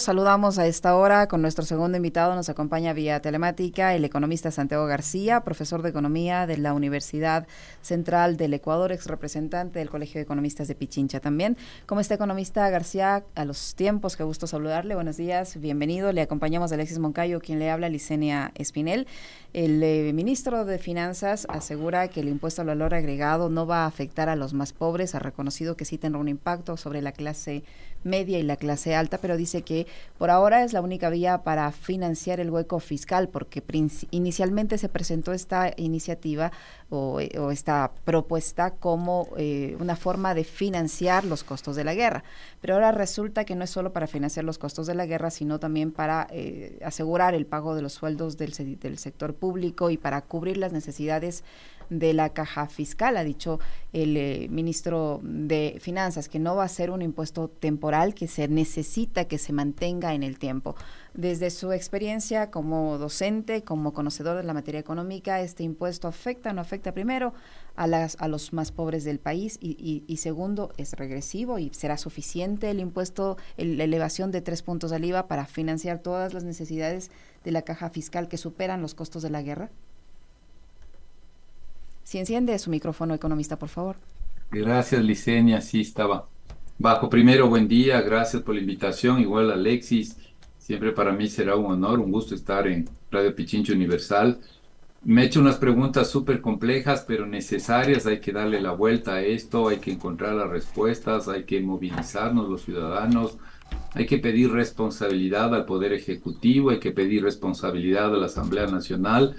Saludamos a esta hora con nuestro segundo invitado. Nos acompaña vía telemática el economista Santiago García, profesor de economía de la Universidad Central del Ecuador, ex representante del Colegio de Economistas de Pichincha también. Como está economista García, a los tiempos, qué gusto saludarle. Buenos días, bienvenido. Le acompañamos a Alexis Moncayo, quien le habla, Licenia Espinel. El eh, ministro de Finanzas asegura que el impuesto al valor agregado no va a afectar a los más pobres. Ha reconocido que sí tendrá un impacto sobre la clase media y la clase alta, pero dice que por ahora es la única vía para financiar el hueco fiscal, porque inicialmente se presentó esta iniciativa o, esta propuesta como eh, una forma de financiar los costos de la guerra. Pero ahora resulta que no es solo para financiar los costos de la guerra, sino también para eh, asegurar el pago de los sueldos del, del sector público y para cubrir las necesidades de la caja fiscal. Ha dicho el eh, ministro de Finanzas que no va a ser un impuesto temporal, que se necesita que se mantenga en el tiempo. Desde su experiencia como docente, como conocedor de la materia económica, ¿este impuesto afecta o no afecta primero a, las, a los más pobres del país? Y, y, segundo, ¿es regresivo y será suficiente el impuesto, la elevación de tres puntos al IVA para financiar todas las necesidades de la caja fiscal que superan los costos de la guerra? Si enciende su micrófono, economista, por favor. Gracias, Licenia. Sí, estaba bajo. Primero, buen día. Gracias por la invitación. Igual, Alexis. Siempre para mí será un honor, un gusto estar en Radio Pichincho Universal. Me he hecho unas preguntas súper complejas, pero necesarias. Hay que darle la vuelta a esto, hay que encontrar las respuestas, hay que movilizarnos los ciudadanos, hay que pedir responsabilidad al Poder Ejecutivo, hay que pedir responsabilidad a la Asamblea Nacional,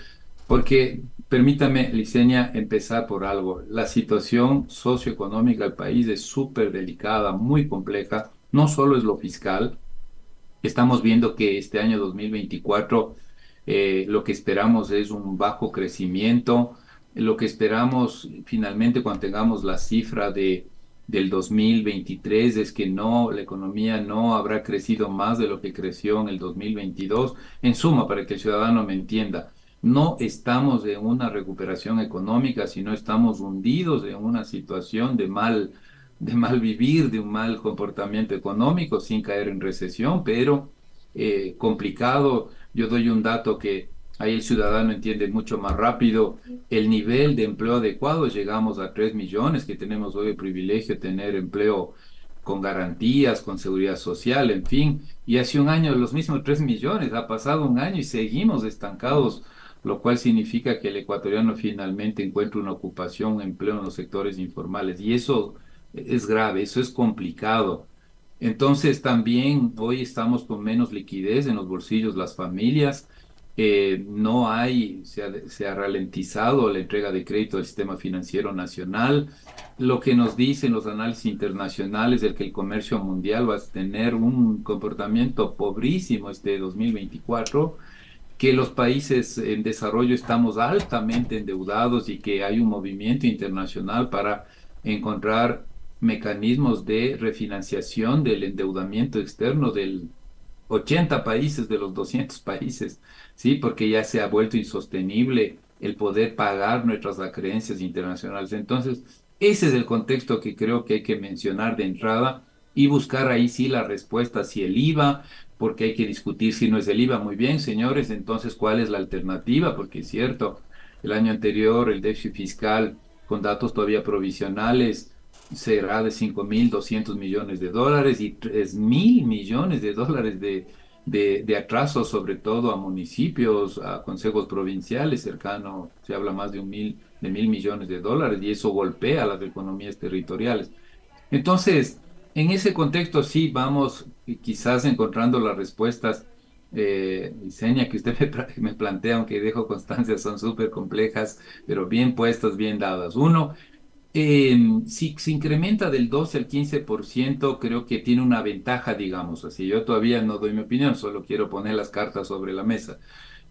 porque permítame, Liceña, empezar por algo. La situación socioeconómica del país es súper delicada, muy compleja. No solo es lo fiscal. Estamos viendo que este año 2024 eh, lo que esperamos es un bajo crecimiento. Lo que esperamos finalmente cuando tengamos la cifra de del 2023 es que no, la economía no habrá crecido más de lo que creció en el 2022. En suma, para que el ciudadano me entienda, no estamos en una recuperación económica, sino estamos hundidos en una situación de mal, de mal vivir, de un mal comportamiento económico, sin caer en recesión, pero eh, complicado. Yo doy un dato que ahí el ciudadano entiende mucho más rápido. El nivel de empleo adecuado, llegamos a 3 millones, que tenemos hoy el privilegio de tener empleo con garantías, con seguridad social, en fin. Y hace un año los mismos 3 millones, ha pasado un año y seguimos estancados lo cual significa que el ecuatoriano finalmente encuentra una ocupación, un empleo en los sectores informales. Y eso es grave, eso es complicado. Entonces también hoy estamos con menos liquidez en los bolsillos las familias. No hay, se ha, se ha, ralentizado la entrega de crédito del sistema financiero nacional. Lo que nos dicen los análisis internacionales es que el comercio mundial va a tener un comportamiento pobrísimo este 2024 que los países en desarrollo estamos altamente endeudados y que hay un movimiento internacional para encontrar mecanismos de refinanciación del endeudamiento externo del 80 países de los 200 países, ¿sí? Porque ya se ha vuelto insostenible el poder pagar nuestras acreencias internacionales. Entonces, ese es el contexto que creo que hay que mencionar de entrada y buscar ahí sí la respuesta, si el IVA, porque hay que discutir si no es el IVA. Muy bien, señores, entonces, ¿cuál es la alternativa? Porque es cierto, el año anterior el déficit fiscal con datos todavía provisionales será de 5.200 millones de dólares y 3.000 millones de dólares de, de, de atraso, sobre todo a municipios, a consejos provinciales, cercano, se habla más de un mil, de mil millones de dólares y eso golpea las economías territoriales. Entonces, en ese contexto sí vamos quizás encontrando las respuestas eh, diseña que usted me, plantea, aunque dejo constancia, son súper complejas, pero bien puestas, bien dadas. Uno, em, si se incrementa del 12 al 15%, creo que tiene una ventaja, digamos así. Yo todavía no doy mi opinión, solo quiero poner las cartas sobre la mesa.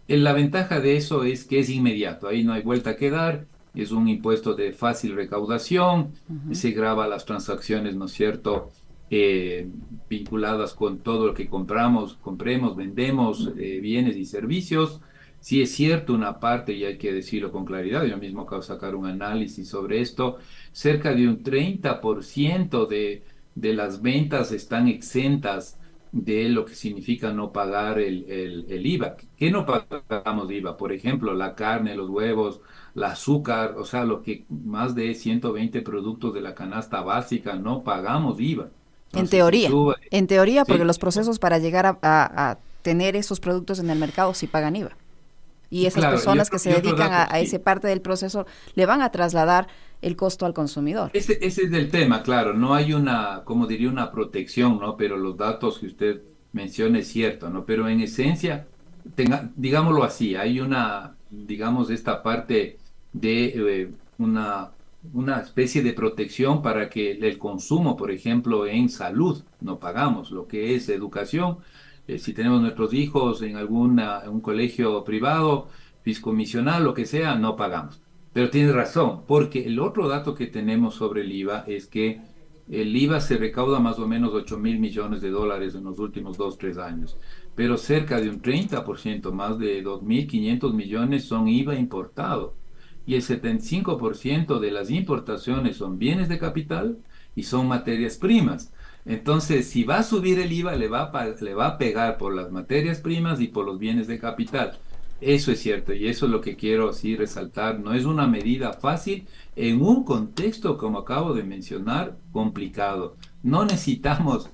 Eh, la ventaja de eso es que es inmediato, ahí no hay vuelta que dar, es un impuesto de fácil recaudación, se graba las transacciones, ¿no es cierto?, eh, vinculadas con todo lo que compramos, compremos, vendemos, eh, bienes y servicios. Si es cierto una parte, y hay que decirlo con claridad, yo mismo acabo de sacar un análisis sobre esto, cerca de un 30% de, de las ventas están exentas de lo que significa no pagar el, el, IVA. ¿Qué no pagamos IVA? Por ejemplo, la carne, los huevos, el azúcar, o sea, lo que más de 120 productos de la canasta básica no pagamos IVA. En teoría, en teoría, porque los procesos para llegar a, tener esos productos en el mercado sí pagan IVA. Y esas personas que se dedican a, a ese parte del proceso le van a trasladar el costo al consumidor. Ese, ese, es el tema, claro, no hay una, como diría, una protección, ¿no? Pero los datos que usted menciona es cierto, ¿no? Pero en esencia, tenga, digámoslo así, hay una, digamos, esta parte de eh, una, una especie de protección para que el consumo, por ejemplo, en salud, no pagamos, lo que es educación, eh, si tenemos nuestros hijos en alguna, un colegio privado, fiscomisional, lo que sea, no pagamos. Pero tiene razón, porque el otro dato que tenemos sobre el IVA es que el IVA se recauda más o menos 8 mil millones de dólares en los últimos 2, 3 años, pero cerca de un 30%, más de 2.500 millones son IVA importado. Y el 75% de las importaciones son bienes de capital y son materias primas. Entonces, si va a subir el IVA, le va le va a pegar por las materias primas y por los bienes de capital. Eso es cierto y eso es lo que quiero así resaltar. No es una medida fácil en un contexto, como acabo de mencionar, complicado. No necesitamos,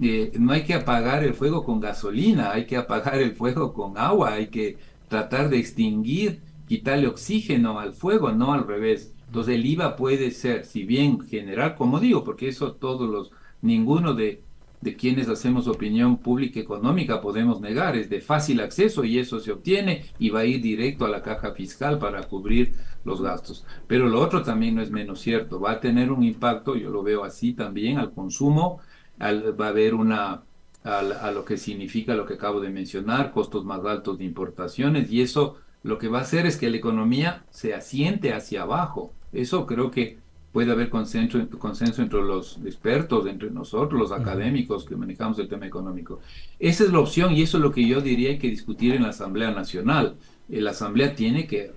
eh, no hay que apagar el fuego con gasolina, hay que apagar el fuego con agua, hay que tratar de extinguir, quitarle oxígeno al fuego, no al revés. Entonces el IVA puede ser, si bien general, como digo, porque eso todos los, ninguno de de quienes hacemos opinión pública económica podemos negar, es de fácil acceso y eso se obtiene y va a ir directo a la caja fiscal para cubrir los gastos. Pero lo otro también no es menos cierto, va a tener un impacto, yo lo veo así también, al consumo, va a haber una, a, lo que significa lo que acabo de mencionar, costos más altos de importaciones y eso lo que va a hacer es que la economía se asiente hacia abajo. Eso creo que puede haber consenso, consenso entre los expertos, entre nosotros, los académicos que manejamos el tema económico. Esa es la opción y eso es lo que yo diría hay que discutir en la Asamblea Nacional. Eh, la Asamblea tiene que,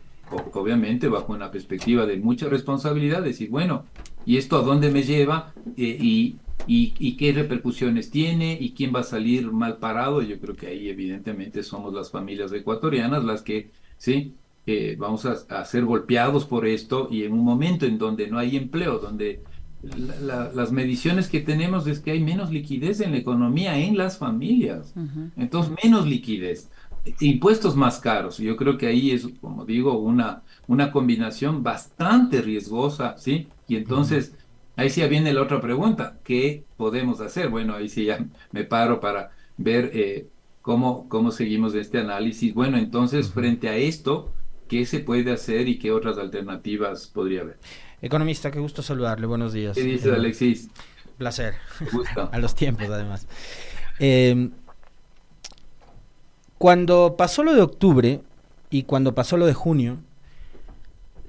obviamente, bajo una perspectiva de mucha responsabilidad, decir, bueno, ¿y esto a dónde me lleva? Eh, y, y, y, qué repercusiones tiene y quién va a salir mal parado. Yo creo que ahí evidentemente somos las familias ecuatorianas las que, sí, vamos a, ser golpeados por esto y en un momento en donde no hay empleo, donde las mediciones que tenemos es que hay menos liquidez en la economía, en las familias. Entonces, menos liquidez. Impuestos más caros. Yo creo que ahí es, como digo, una, una combinación bastante riesgosa, ¿sí? Y entonces, ahí sí viene la otra pregunta, ¿qué podemos hacer? Bueno, ahí sí ya me paro para ver eh, cómo, cómo seguimos este análisis. Bueno, entonces, frente a esto, qué se puede hacer y qué otras alternativas podría haber. Economista, qué gusto saludarle, buenos días. ¿Qué dice Alexis? Placer. A los tiempos, además. Em, cuando pasó lo de octubre y cuando pasó lo de junio,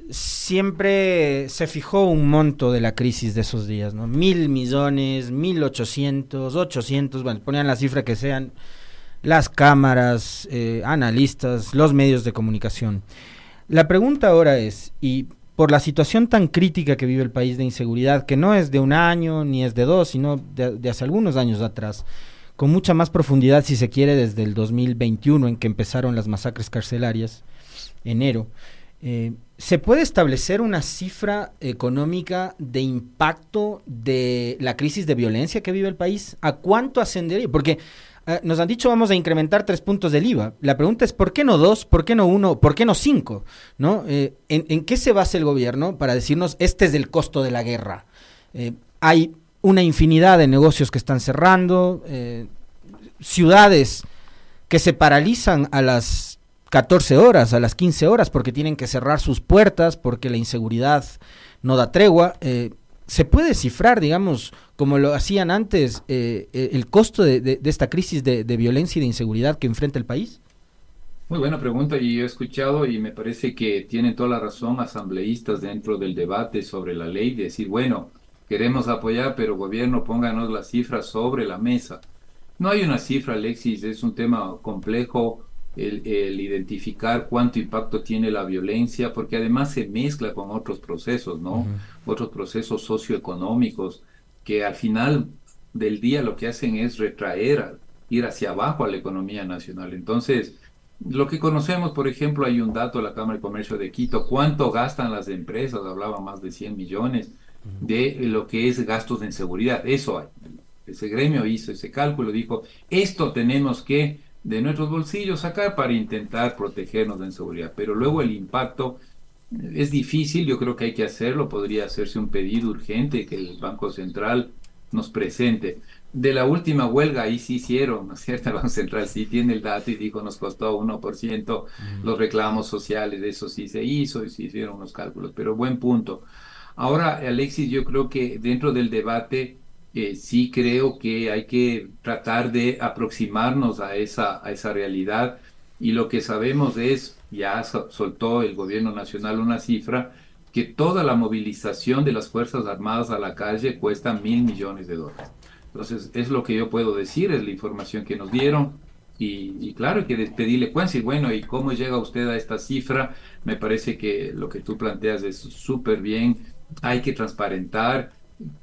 siempre se fijó un monto de la crisis de esos días, ¿no? Mil millones, mil ochocientos, ochocientos, bueno, ponían la cifra que sean las cámaras, eh, analistas, los medios de comunicación. La pregunta ahora es, y por la situación tan crítica que vive el país de inseguridad, que no es de un año ni es de dos, sino de, hace algunos años atrás, con mucha más profundidad, si se quiere, desde el 2021, en que empezaron las masacres carcelarias, enero, eh, ¿se puede establecer una cifra económica de impacto de la crisis de violencia que vive el país? ¿A cuánto ascendería? Porque eh, nos han dicho vamos a incrementar tres puntos del IVA. La pregunta es ¿por qué no dos? ¿Por qué no uno? ¿Por qué no cinco? ¿No? Eh, ¿en, qué se basa el gobierno para decirnos este es el costo de la guerra? Eh, hay una infinidad de negocios que están cerrando, ciudades que se paralizan a las 14 horas, a las 15 horas, porque tienen que cerrar sus puertas, porque la inseguridad no da tregua. ¿Se puede cifrar, digamos, como lo hacían antes, eh, eh, el costo de, esta crisis de, violencia y de inseguridad que enfrenta el país? Muy buena pregunta y he escuchado y me parece que tienen toda la razón asambleístas dentro del debate sobre la ley de decir, bueno, queremos apoyar, pero gobierno pónganos las cifras sobre la mesa. No hay una cifra, Alexis, es un tema complejo el, identificar cuánto impacto tiene la violencia, porque además se mezcla con otros procesos, ¿no? Otros procesos socioeconómicos que al final del día lo que hacen es retraer ir hacia abajo a la economía nacional. Entonces, lo que conocemos, por ejemplo, hay un dato de la Cámara de Comercio de Quito, cuánto gastan las empresas, hablaba más de 100 millones de lo que es gastos en seguridad. Eso hay. Ese gremio hizo ese cálculo, dijo, esto tenemos que de nuestros bolsillos sacar para intentar protegernos en seguridad. Pero luego el impacto es difícil, yo creo que hay que hacerlo, podría hacerse un pedido urgente que el Banco Central nos presente. De la última huelga, ahí sí hicieron, ¿no es cierto? El Banco Central sí tiene el dato y dijo nos costó 1% los reclamos sociales, eso sí se hizo y se hicieron unos cálculos, pero buen punto. Ahora, Alexis, yo creo que dentro del debate eh, sí creo que hay que tratar de aproximarnos a esa, a esa realidad y lo que sabemos es, ya soltó el gobierno nacional una cifra, que toda la movilización de las Fuerzas Armadas a la calle cuesta mil millones de dólares. Entonces, es lo que yo puedo decir, es la información que nos dieron. Y, claro, hay que pedirle cuenta. Y bueno, ¿y cómo llega usted a esta cifra? Me parece que lo que tú planteas es súper bien. Hay que transparentar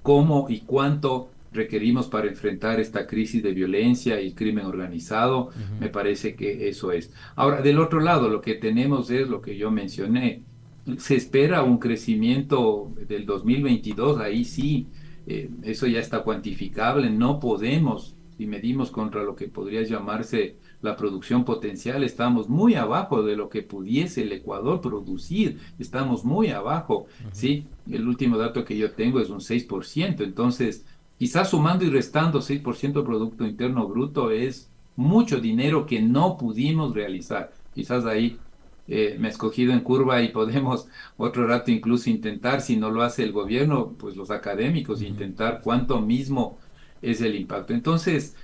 cómo y cuánto requerimos para enfrentar esta crisis de violencia y crimen organizado. Me parece que eso es. Ahora, del otro lado, lo que tenemos es lo que yo mencioné. Se espera un crecimiento del 2022, ahí sí, eh, eso ya está cuantificable. No podemos, si medimos contra lo que podría llamarse la producción potencial, estamos muy abajo de lo que pudiese el Ecuador producir, estamos muy abajo, ¿sí? El último dato que yo tengo es un 6%, entonces quizás sumando y restando 6% del Producto Interno Bruto es mucho dinero que no pudimos realizar. Quizás ahí eh, me he escogido en curva y podemos otro rato incluso intentar, si no lo hace el gobierno, pues los académicos, intentar cuánto mismo es el impacto. Entonces,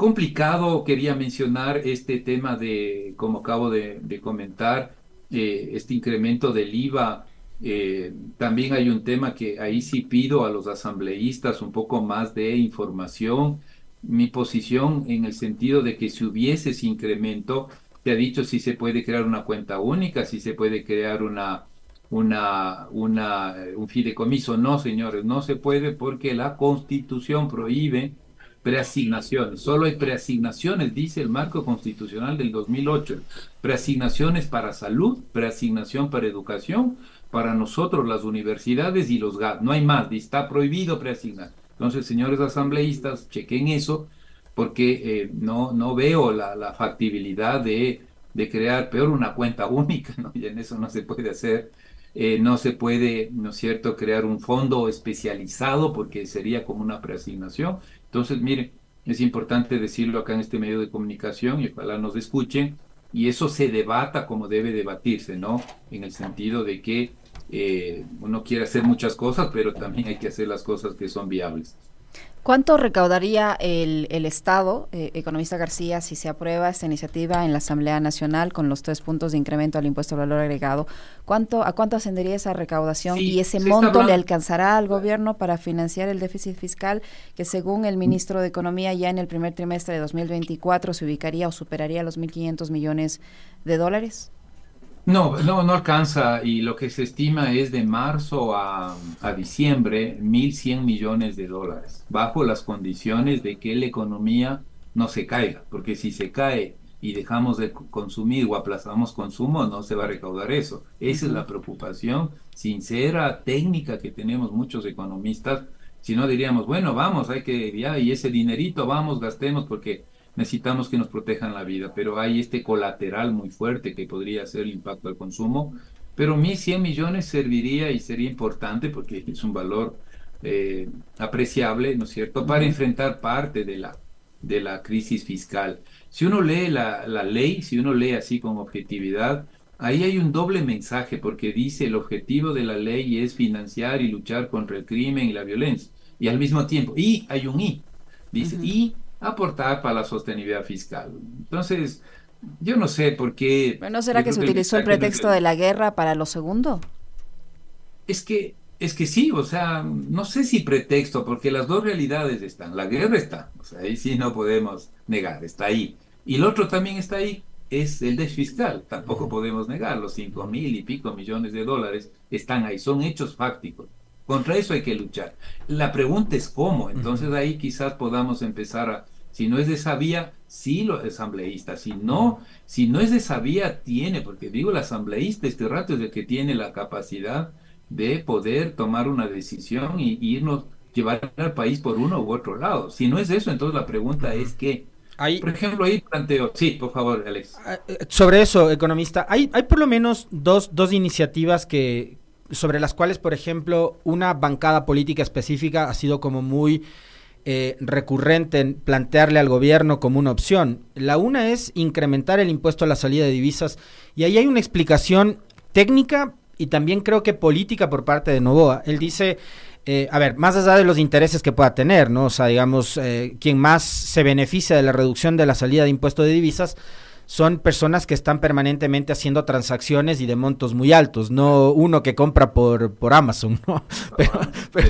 complicado, quería mencionar este tema de, como acabo de, comentar, eh, este incremento del IVA. Eh, también hay un tema que ahí sí pido a los asambleístas un poco más de información. Mi posición en el sentido de que si hubiese ese incremento, te ha dicho si se puede crear una cuenta única, si se puede crear una, una, una, un fideicomiso. No, señores, no se puede porque la constitución prohíbe preasignaciones. Solo hay preasignaciones, dice el marco constitucional del 2008. Preasignaciones para salud, preasignación para educación, para nosotros las universidades y los GAT. No hay más, está prohibido preasignar. Entonces, señores asambleístas, chequen eso, porque eh, no, no veo la, factibilidad de, de, crear, peor, una cuenta única, ¿no? y en eso no se puede hacer. Eh, no se puede, ¿no es cierto?, crear un fondo especializado porque sería como una preasignación. Entonces, miren, es importante decirlo acá en este medio de comunicación y ojalá nos escuchen y eso se debata como debe debatirse, ¿no? En el sentido de que eh, uno quiere hacer muchas cosas, pero también hay que hacer las cosas que son viables. ¿Cuánto recaudaría el, el Estado, eh, economista García, si se aprueba esta iniciativa en la Asamblea Nacional con los tres puntos de incremento al impuesto al valor agregado? ¿Cuánto, ¿A cuánto ascendería esa recaudación y ese monto le alcanzará al gobierno para financiar el déficit fiscal que según el ministro de Economía ya en el primer trimestre de 2024 se ubicaría o superaría los 1.500 millones de dólares? No, no, no alcanza y lo que se estima es de marzo a, a diciembre 1.100 millones de dólares, bajo las condiciones de que la economía no se caiga, porque si se cae y dejamos de consumir o aplazamos consumo, no se va a recaudar eso. Esa es la preocupación sincera, técnica que tenemos muchos economistas. Si no diríamos, bueno, vamos, hay que, ya, y ese dinerito, vamos, gastemos, porque necesitamos que nos protejan la vida, pero hay este colateral muy fuerte que podría ser el impacto al consumo, pero 1.100 millones serviría y sería importante porque es un valor eh, apreciable, ¿no es cierto?, para enfrentar parte de la, de la crisis fiscal. Si uno lee la, la ley, si uno lee así con objetividad, ahí hay un doble mensaje porque dice el objetivo de la ley es financiar y luchar contra el crimen y la violencia. Y al mismo tiempo, y hay un y, dice, y aportar para la sostenibilidad fiscal. Entonces, yo no sé por qué... ¿No será que se utilizó el pretexto de la guerra para lo segundo? Es que, es que sí, o sea, no sé si pretexto, porque las dos realidades están. La guerra está, o sea, ahí sí no podemos negar, está ahí. Y el otro también está ahí, es el déficit fiscal, tampoco podemos negar, los cinco mil y pico millones de dólares están ahí, son hechos fácticos. Contra eso hay que luchar. La pregunta es cómo. Entonces ahí quizás podamos empezar a, Si no es de esa vía, sí lo asambleísta. Si no, si no es de esa vía, tiene, porque digo el asambleísta este rato es el que tiene la capacidad de poder tomar una decisión y, irnos, llevar al país por uno u otro lado. Si no es eso, entonces la pregunta es que, por ejemplo, ahí planteo, sí, por favor, Alex. Ah, eh, sobre eso, economista, hay, hay por lo menos dos, dos iniciativas que, sobre las cuales, por ejemplo, una bancada política específica ha sido como muy eh, recurrente en plantearle al gobierno como una opción. La una es incrementar el impuesto a la salida de divisas y ahí hay una explicación técnica y también creo que política por parte de Novoa. Él dice, eh, a ver, más allá de los intereses que pueda tener, ¿no? O sea, digamos, eh, quien más se beneficia de la reducción de la salida de impuesto de divisas son personas que están permanentemente haciendo transacciones y de montos muy altos, no uno que compra por, por Amazon, ¿no? Pero,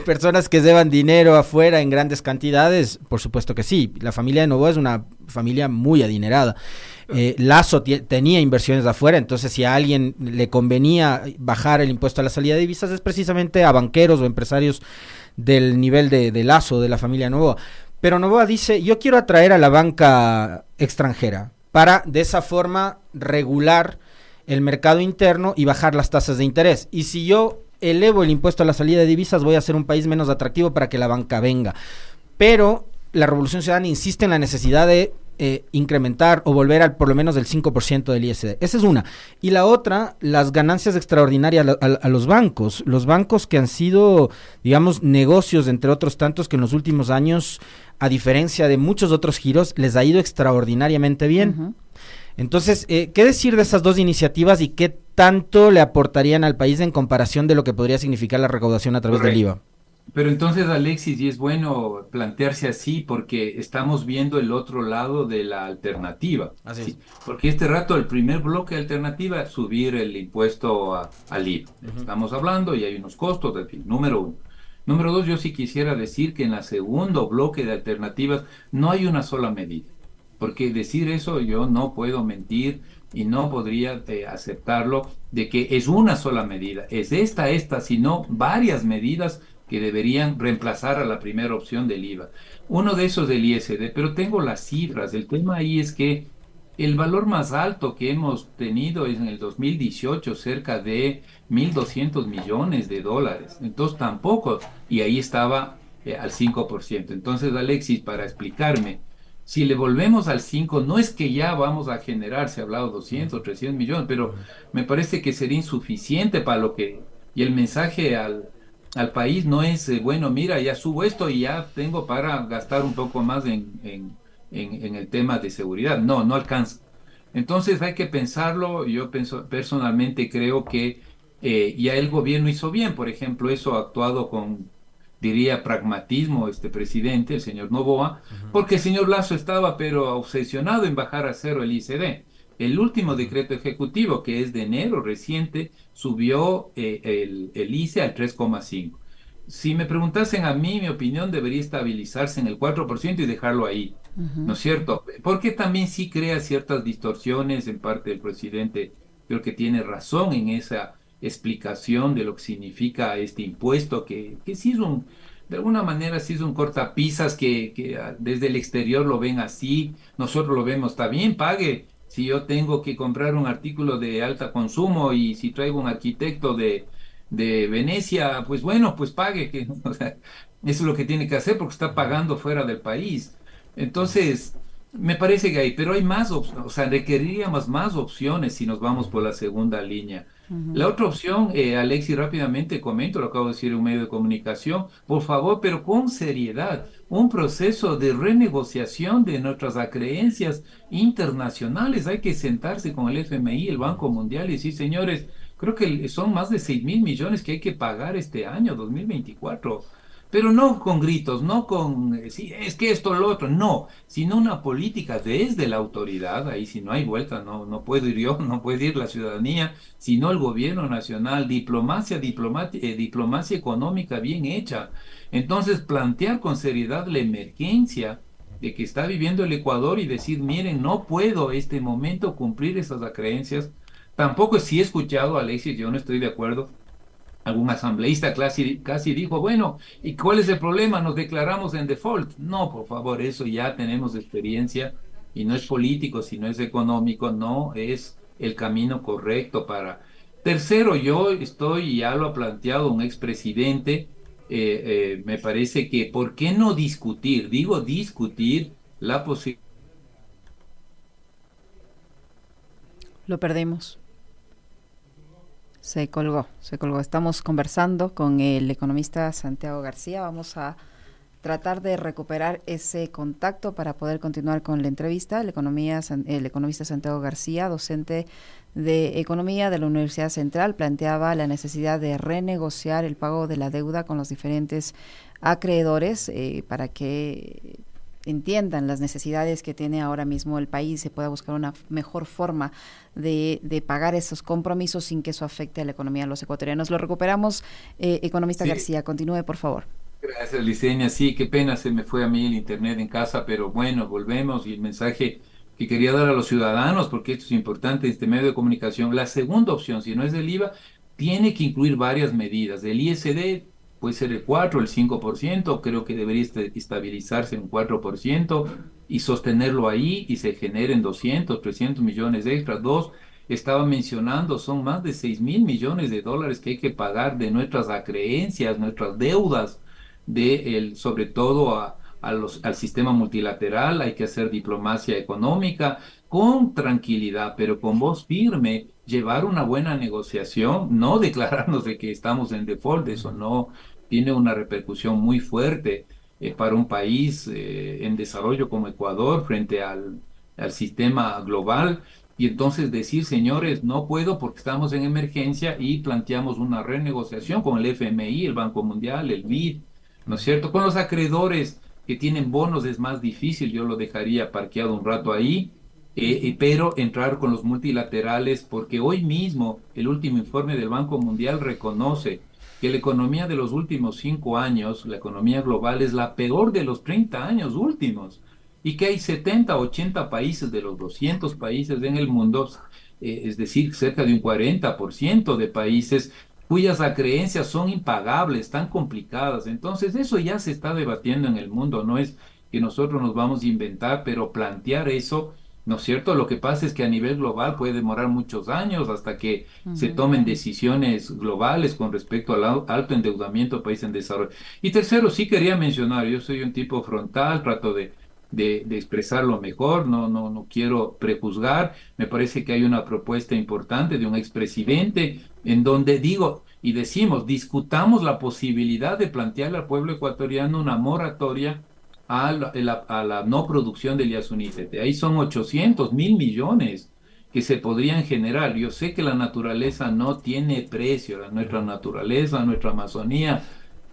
personas que llevan dinero afuera en grandes cantidades, por supuesto que sí. La familia de Novoa es una familia muy adinerada. Eh, Lazo tenía inversiones de afuera, entonces si a alguien le convenía bajar el impuesto a la salida de divisas es precisamente a banqueros o empresarios del nivel de, de Lazo, de la familia Novoa. Pero Novoa dice, yo quiero atraer a la banca extranjera para de esa forma regular el mercado interno y bajar las tasas de interés. Y si yo elevo el impuesto a la salida de divisas, voy a ser un país menos atractivo para que la banca venga. Pero la Revolución Ciudadana insiste en la necesidad de eh, incrementar o volver al por lo menos del 5% del ISD. Esa es una. Y la otra, las ganancias extraordinarias a, los bancos. Los bancos que han sido, digamos, negocios, entre otros tantos, que en los últimos años a diferencia de muchos otros giros, les ha ido extraordinariamente bien. Entonces, eh, ¿qué decir de esas dos iniciativas y qué tanto le aportarían al país en comparación de lo que podría significar la recaudación a través del IVA? Pero entonces, Alexis, y es bueno plantearse así porque estamos viendo el otro lado de la alternativa. Así Porque este rato, el primer bloque de alternativa es subir el impuesto al IVA. Estamos hablando y hay unos costos, de fin, número uno. Número dos, yo sí quisiera decir que en la segundo bloque de alternativas no hay una sola medida, porque decir eso yo no puedo mentir y no podría eh, aceptarlo de que es una sola medida, es esta, esta, sino varias medidas que deberían reemplazar a la primera opción del IVA. Uno de esos del ISD, pero tengo las cifras, el tema ahí es que el valor más alto que hemos tenido es en el 2018, cerca de 1.200 millones de dólares. Entonces tampoco, y ahí estaba eh, al 5%. Entonces, Alexis, para explicarme, si le volvemos al 5, no es que ya vamos a generar, se ha hablado 200, 300 millones, pero me parece que sería insuficiente para lo que, y el mensaje al, al país no es, eh, bueno, mira, ya subo esto y ya tengo para gastar un poco más en, en en, el tema de seguridad. No, no alcanza. Entonces hay que pensarlo. Yo pienso, personalmente creo que eh, ya el gobierno hizo bien. Por ejemplo, eso ha actuado con, diría, pragmatismo este presidente, el señor Novoa, porque el señor Lazo estaba pero obsesionado en bajar a cero el ICD. El último decreto ejecutivo, que es de enero reciente, subió eh, el, el ICE al 3,5. Si me preguntasen a mí, mi opinión debería estabilizarse en el 4% y dejarlo ahí. ¿no es cierto? Porque también sí crea ciertas distorsiones en parte del presidente, creo que tiene razón en esa explicación de lo que significa este impuesto, que, que sí es un, de alguna manera sí es un cortapisas que, que desde el exterior lo ven así, nosotros lo vemos, está bien, pague. Si yo tengo que comprar un artículo de alta consumo y si traigo un arquitecto de, de Venecia, pues bueno, pues pague, que eso es lo que tiene que hacer porque está pagando fuera del país. Entonces, me parece que hay, pero hay más, o sea, requeriríamos más opciones si nos vamos por la segunda línea. La otra opción, eh, Alexi, rápidamente comento, lo acabo de decir en un medio de comunicación, por favor, pero con seriedad, un proceso de renegociación de nuestras creencias internacionales. Hay que sentarse con el FMI, el Banco Mundial y decir, señores, creo que son más de 6 mil millones que hay que pagar este año, 2024 pero no con gritos, no con, eh, sí, es que esto, lo otro, no, sino una política desde la autoridad, ahí si no hay vuelta, no, no puedo ir yo, no puede ir la ciudadanía, sino el gobierno nacional, diplomacia, eh, diplomacia económica bien hecha. Entonces, plantear con seriedad la emergencia de que está viviendo el Ecuador y decir, miren, no puedo este momento cumplir esas creencias. Tampoco si he escuchado Alexis, yo no estoy de acuerdo, algún asambleísta casi, casi dijo, bueno, ¿y cuál es el problema? Nos declaramos en default. No, por favor, eso ya tenemos experiencia y no es político, sino es económico, no es el camino correcto para... Tercero, yo estoy, ya lo ha planteado un expresidente, eh, eh, me parece que, ¿por qué no discutir? Digo discutir la posibilidad. Lo perdimos. Se colgó, se colgó. Estamos conversando con el economista Santiago García. Vamos a tratar de recuperar ese contacto para poder continuar con la entrevista. El, economista Santiago García, docente de Economía de la Universidad Central, planteaba la necesidad de renegociar el pago de la deuda con los diferentes acreedores eh, para que entiendan las necesidades que tiene ahora mismo el país, se pueda buscar una mejor forma de, de pagar esos compromisos sin que eso afecte a la economía de los ecuatorianos. Lo recuperamos, eh, economista García, continúe por favor. Gracias, Liceña. Sí, qué pena se me fue a mí el internet en casa, pero bueno, volvemos y el mensaje que quería dar a los ciudadanos, porque esto es importante, este medio de comunicación. La segunda opción, si no es del IVA, tiene que incluir varias medidas. Del ISD puede ser el 4, el 5%, creo que debería estabilizarse en un 4% y sostenerlo ahí y se generen 200, 300 millones extras. Dos, estaba mencionando, son más de 6 mil millones de dólares que hay que pagar de nuestras acreencias, nuestras deudas, de el, sobre todo a, a los, al sistema multilateral, hay que hacer diplomacia económica con tranquilidad, pero con voz firme, llevar una buena negociación, no declararnos de que estamos en default, eso no tiene una repercusión muy fuerte eh, para un país eh, en desarrollo como Ecuador frente al, al sistema global. Y entonces decir, señores, no puedo porque estamos en emergencia y planteamos una renegociación con el FMI, el Banco Mundial, el BID, ¿no es cierto? Con los acreedores que tienen bonos es más difícil, yo lo dejaría parqueado un rato ahí, eh, pero entrar con los multilaterales, porque hoy mismo el último informe del Banco Mundial reconoce que la economía de los últimos cinco años, la economía global, es la peor de los 30 años últimos, y que hay 70, 80 países de los 200 países en el mundo, eh, es decir, cerca de un 40% de países cuyas acreencias son impagables, tan complicadas. Entonces, eso ya se está debatiendo en el mundo, no es que nosotros nos vamos a inventar, pero plantear eso, ¿no es cierto? Lo que pasa es que a nivel global puede demorar muchos años hasta que se tomen decisiones globales con respecto al alto endeudamiento de países en desarrollo. Y tercero, sí quería mencionar, yo soy un tipo frontal, trato de, de, de, expresarlo mejor, no, no, no quiero prejuzgar, me parece que hay una propuesta importante de un expresidente en donde digo y decimos, discutamos la posibilidad de plantearle al pueblo ecuatoriano una moratoria a la, no producción del Yasunite. Ahí son 800 mil millones que se podrían generar. Yo sé que la naturaleza no tiene precio, nuestra naturaleza, nuestra Amazonía,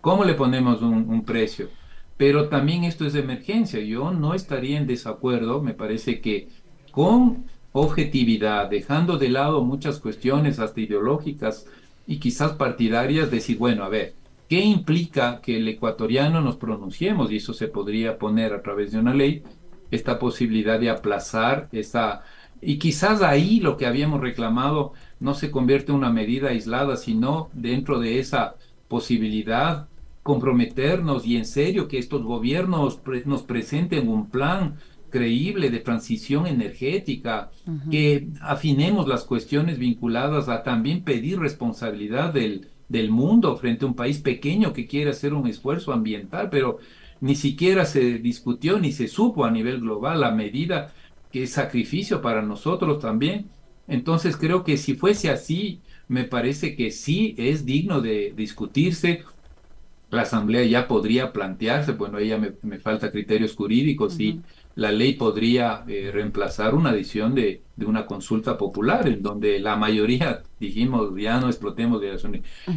¿cómo le ponemos un, un precio? Pero también esto es de emergencia. Yo no estaría en desacuerdo, me parece que con objetividad, dejando de lado muchas cuestiones hasta ideológicas y quizás partidarias, decir, bueno, a ver, ¿qué implica que el ecuatoriano nos pronunciemos? Y eso se podría poner a través de una ley, esta posibilidad de aplazar esa... Y quizás ahí lo que habíamos reclamado no se convierte en una medida aislada, sino dentro de esa posibilidad comprometernos y en serio que estos gobiernos nos presenten un plan creíble de transición energética, que afinemos las cuestiones vinculadas a también pedir responsabilidad del, del mundo frente a un país pequeño que quiere hacer un esfuerzo ambiental, pero ni siquiera se discutió ni se supo a nivel global la medida que es sacrificio para nosotros también. Entonces creo que si fuese así, me parece que sí es digno de discutirse la Asamblea ya podría plantearse, bueno, ella me, me falta criterios jurídicos y la ley podría eh, reemplazar una adición de, de, una consulta popular, en donde la mayoría dijimos ya no explotemos de uh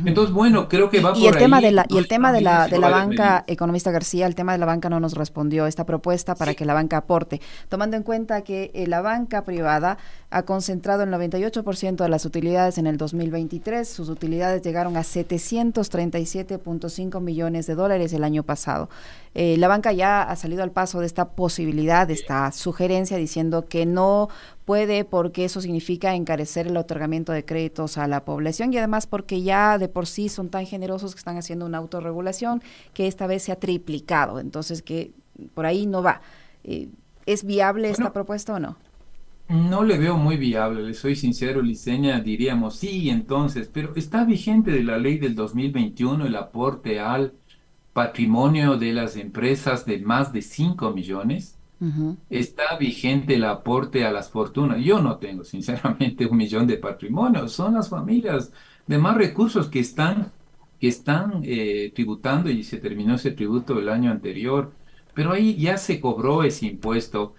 Entonces, bueno, creo que va y por el tema de la Y el tema de la, de la banca, economista García, el tema de la banca no nos respondió esta propuesta para Sí. que la banca aporte, tomando en cuenta que eh, la banca privada ha concentrado el 98% de las utilidades en el 2023, sus utilidades llegaron a 737.5 millones de dólares el año pasado. Eh, la banca ya ha salido al paso de esta posibilidad claridad esta sugerencia diciendo que no puede porque eso significa encarecer el otorgamiento de créditos a la población y además porque ya de por sí son tan generosos que están haciendo una autorregulación que esta vez se ha triplicado. Entonces, que por ahí no va. Eh, ¿Es viable esta propuesta o no? No le veo muy viable, le soy sincero, Liceña, diríamos sí, entonces, pero está vigente de la ley del 2021 el aporte al patrimonio de las empresas de más de 5 millones. Está vigente el aporte a las fortunas. Yo no tengo, sinceramente, un millón de patrimonio. Son las familias de más recursos que están, que están eh, tributando y se terminó ese tributo el año anterior. Pero ahí ya se cobró ese impuesto.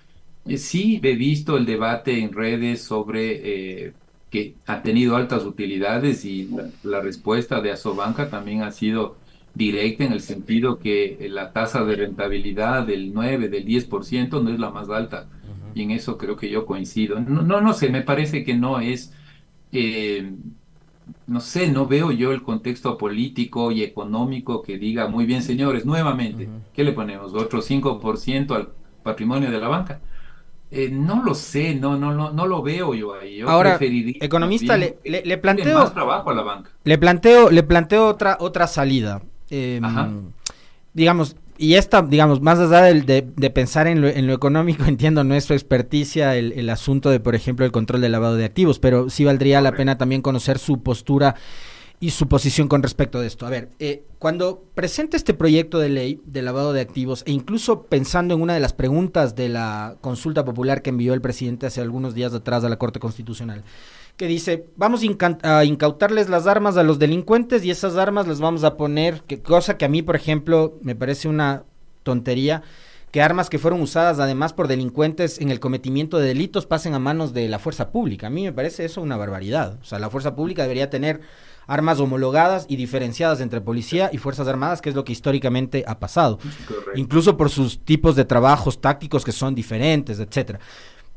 Eh, sí he visto el debate en redes sobre eh, que ha tenido altas utilidades y la, respuesta de Asobanca también ha sido directa en el sentido que la tasa de rentabilidad del 9, del 10% no es la más alta. Y en eso creo que yo coincido. No, no, no sé, me parece que no es, eh, no sé, no veo yo el contexto político y económico que diga, muy bien señores, nuevamente, ¿qué le ponemos? ¿Otro 5% al patrimonio de la banca? Eh, no lo sé, no, no, no, no lo veo yo ahí. Ahora, economista, le, le, planteo más trabajo a la banca. Le planteo, le planteo otra, otra salida. Em, digamos, y esta, digamos, más allá de, de, pensar en lo, en lo, económico, entiendo nuestra experticia, el, el, asunto de, por ejemplo, el control del lavado de activos, pero sí valdría la pena también conocer su postura y su posición con respecto de esto. A ver, eh, cuando presenta este proyecto de ley de lavado de activos e incluso pensando en una de las preguntas de la consulta popular que envió el presidente hace algunos días atrás a la Corte Constitucional, que dice, vamos a incautarles las armas a los delincuentes y esas armas las vamos a poner, que cosa que a mí, por ejemplo, me parece una tontería, que armas que fueron usadas además por delincuentes en el cometimiento de delitos pasen a manos de la fuerza pública. A mí me parece eso una barbaridad. O sea, la fuerza pública debería tener armas homologadas y diferenciadas entre policía y Fuerzas Armadas, que es lo que históricamente ha pasado. Incluso por sus tipos de trabajos tácticos que son diferentes, etcétera.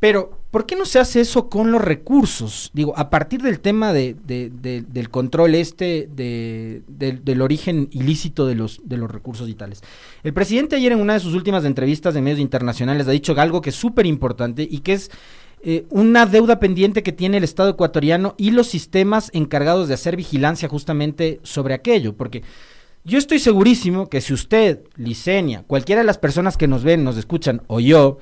Pero, ¿por qué no se hace eso con los recursos? Digo, a partir del tema de, del control este, del origen ilícito de los, de los recursos vitales. El presidente ayer en una de sus últimas entrevistas de medios internacionales ha dicho algo que es súper importante y que es eh, una deuda pendiente que tiene el Estado ecuatoriano y los sistemas encargados de hacer vigilancia justamente sobre aquello, porque yo estoy segurísimo que si usted, Licenia, cualquiera de las personas que nos ven, nos escuchan, o yo,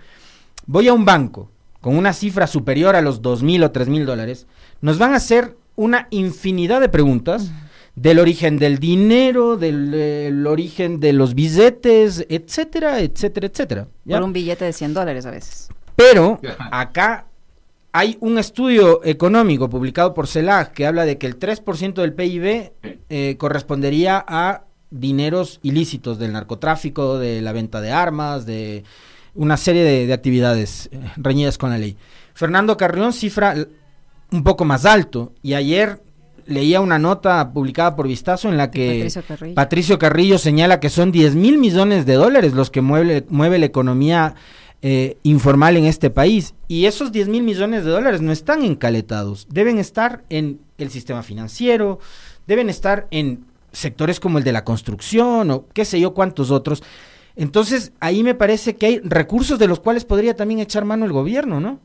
voy a un banco con una cifra superior a los dos mil o tres mil dólares, nos van a hacer una infinidad de preguntas del origen del dinero, del origen de los billetes, etcétera, etcétera, etcétera. Por un billete de 100 dólares a veces. Pero acá hay un estudio económico publicado por CELAC que habla de que el 3% del PIB eh, correspondería a dineros ilícitos del narcotráfico, de la venta de armas, de una serie de, actividades eh, reñidas con la ley. Fernando Carrión cifra un poco más alto y ayer leía una nota publicada por Vistazo en la que Patricio Carrillo, señala que son 10 mil millones de dólares los que mueve, mueve la economía eh, informal en este país. Y esos 10 mil millones de dólares no están encaletados, deben estar en el sistema financiero, deben estar en sectores como el de la construcción o qué sé yo cuántos otros. Entonces, ahí me parece que hay recursos de los cuales podría también echar mano el gobierno, ¿no?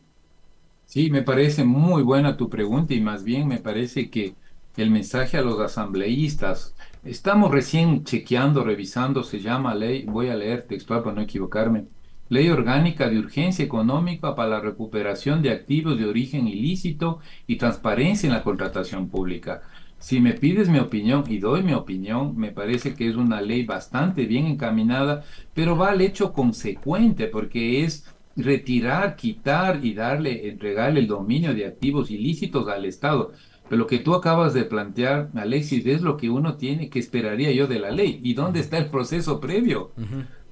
Sí, me parece muy buena tu pregunta y más bien me parece que el mensaje a los asambleístas, estamos recién chequeando, revisando, se llama ley, voy a leer textual para no equivocarme, Ley Orgánica de Urgencia Económica para la Recuperación de Activos de Origen Ilícito y Transparencia en la Contratación Pública. Si me pides mi opinión y doy mi opinión, me parece que es una ley bastante bien encaminada, pero va al hecho consecuente, porque es retirar, quitar y darle, entregarle el dominio de activos ilícitos al Estado. Pero lo que tú acabas de plantear, Alexis, es lo que uno tiene que esperaría yo de la ley. ¿Y dónde está el proceso previo?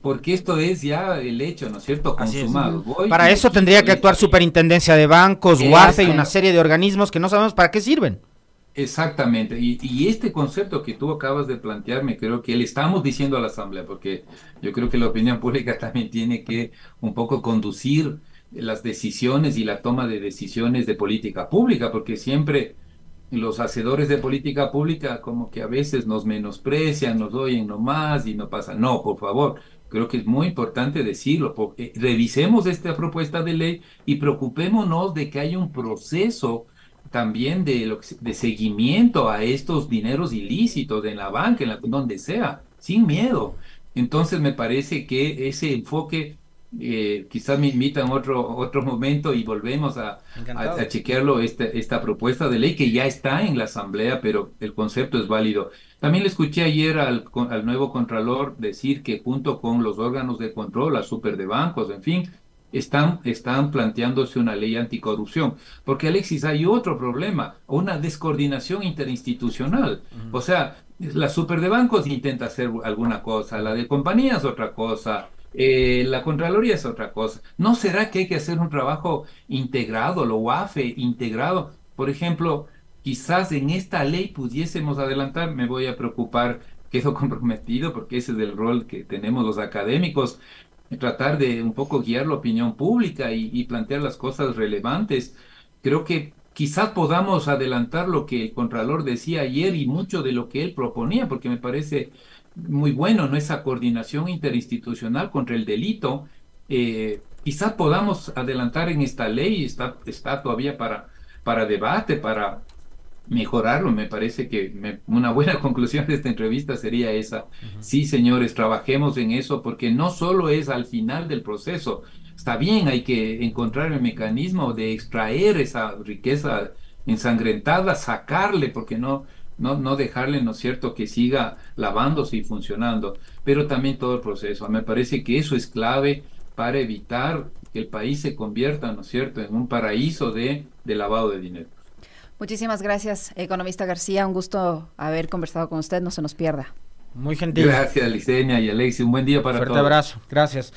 porque esto es ya el hecho, ¿no es cierto?, consumado. para eso tendría que actuar Superintendencia de Bancos, UAFE y una serie de organismos que no sabemos para qué sirven. Exactamente, y, este concepto que tú acabas de plantearme, creo que le estamos diciendo a la Asamblea, porque yo creo que la opinión pública también tiene que un poco conducir las decisiones y la toma de decisiones de política pública, porque siempre los hacedores de política pública como que a veces nos menosprecian, nos oyen nomás y no pasa. No, por favor, Creo que es muy importante decirlo, porque revisemos esta propuesta de ley y preocupémonos de que haya un proceso también de, de seguimiento a estos dineros ilícitos en la banca, en la, donde sea, sin miedo. Entonces me parece que ese enfoque eh, quizás me invitan otro, otro momento y volvemos a, a, chequearlo, esta, esta propuesta de ley que ya está en la Asamblea, pero el concepto es válido. También le escuché ayer al, al nuevo Contralor decir que junto con los órganos de control, la super de bancos, en fin, están, están planteándose una ley anticorrupción. Porque, Alexis, hay otro problema, una descoordinación interinstitucional. O sea, la super de bancos intenta hacer alguna cosa, la de compañías otra cosa, eh, la Contraloría es otra cosa. ¿No será que hay que hacer un trabajo integrado, lo UAFE integrado? Por ejemplo, quizás en esta ley pudiésemos adelantar, me voy a preocupar, quedo comprometido porque ese es el rol que tenemos los académicos, tratar de un poco guiar la opinión pública y, plantear las cosas relevantes. Creo que quizás podamos adelantar lo que el Contralor decía ayer y mucho de lo que él proponía, porque me parece muy bueno, ¿no? Esa coordinación interinstitucional contra el delito. Eh, quizás podamos adelantar en esta ley, está, está todavía para, para debate, para mejorarlo. Me parece que una buena conclusión de esta entrevista sería esa. Sí, señores, trabajemos en eso porque no solo es al final del proceso. Está bien, hay que encontrar el mecanismo de extraer esa riqueza ensangrentada, sacarle, porque no, no, no dejarle, ¿no es cierto?, que siga lavándose y funcionando, pero también todo el proceso. Me parece que eso es clave para evitar que el país se convierta, ¿no es cierto?, en un paraíso de, de lavado de dinero. Muchísimas gracias, economista García. Un gusto haber conversado con usted. No se nos pierda. Muy gentil. Gracias, Liceña y Alexi. Un buen día para todos. Fuerte abrazo. Gracias.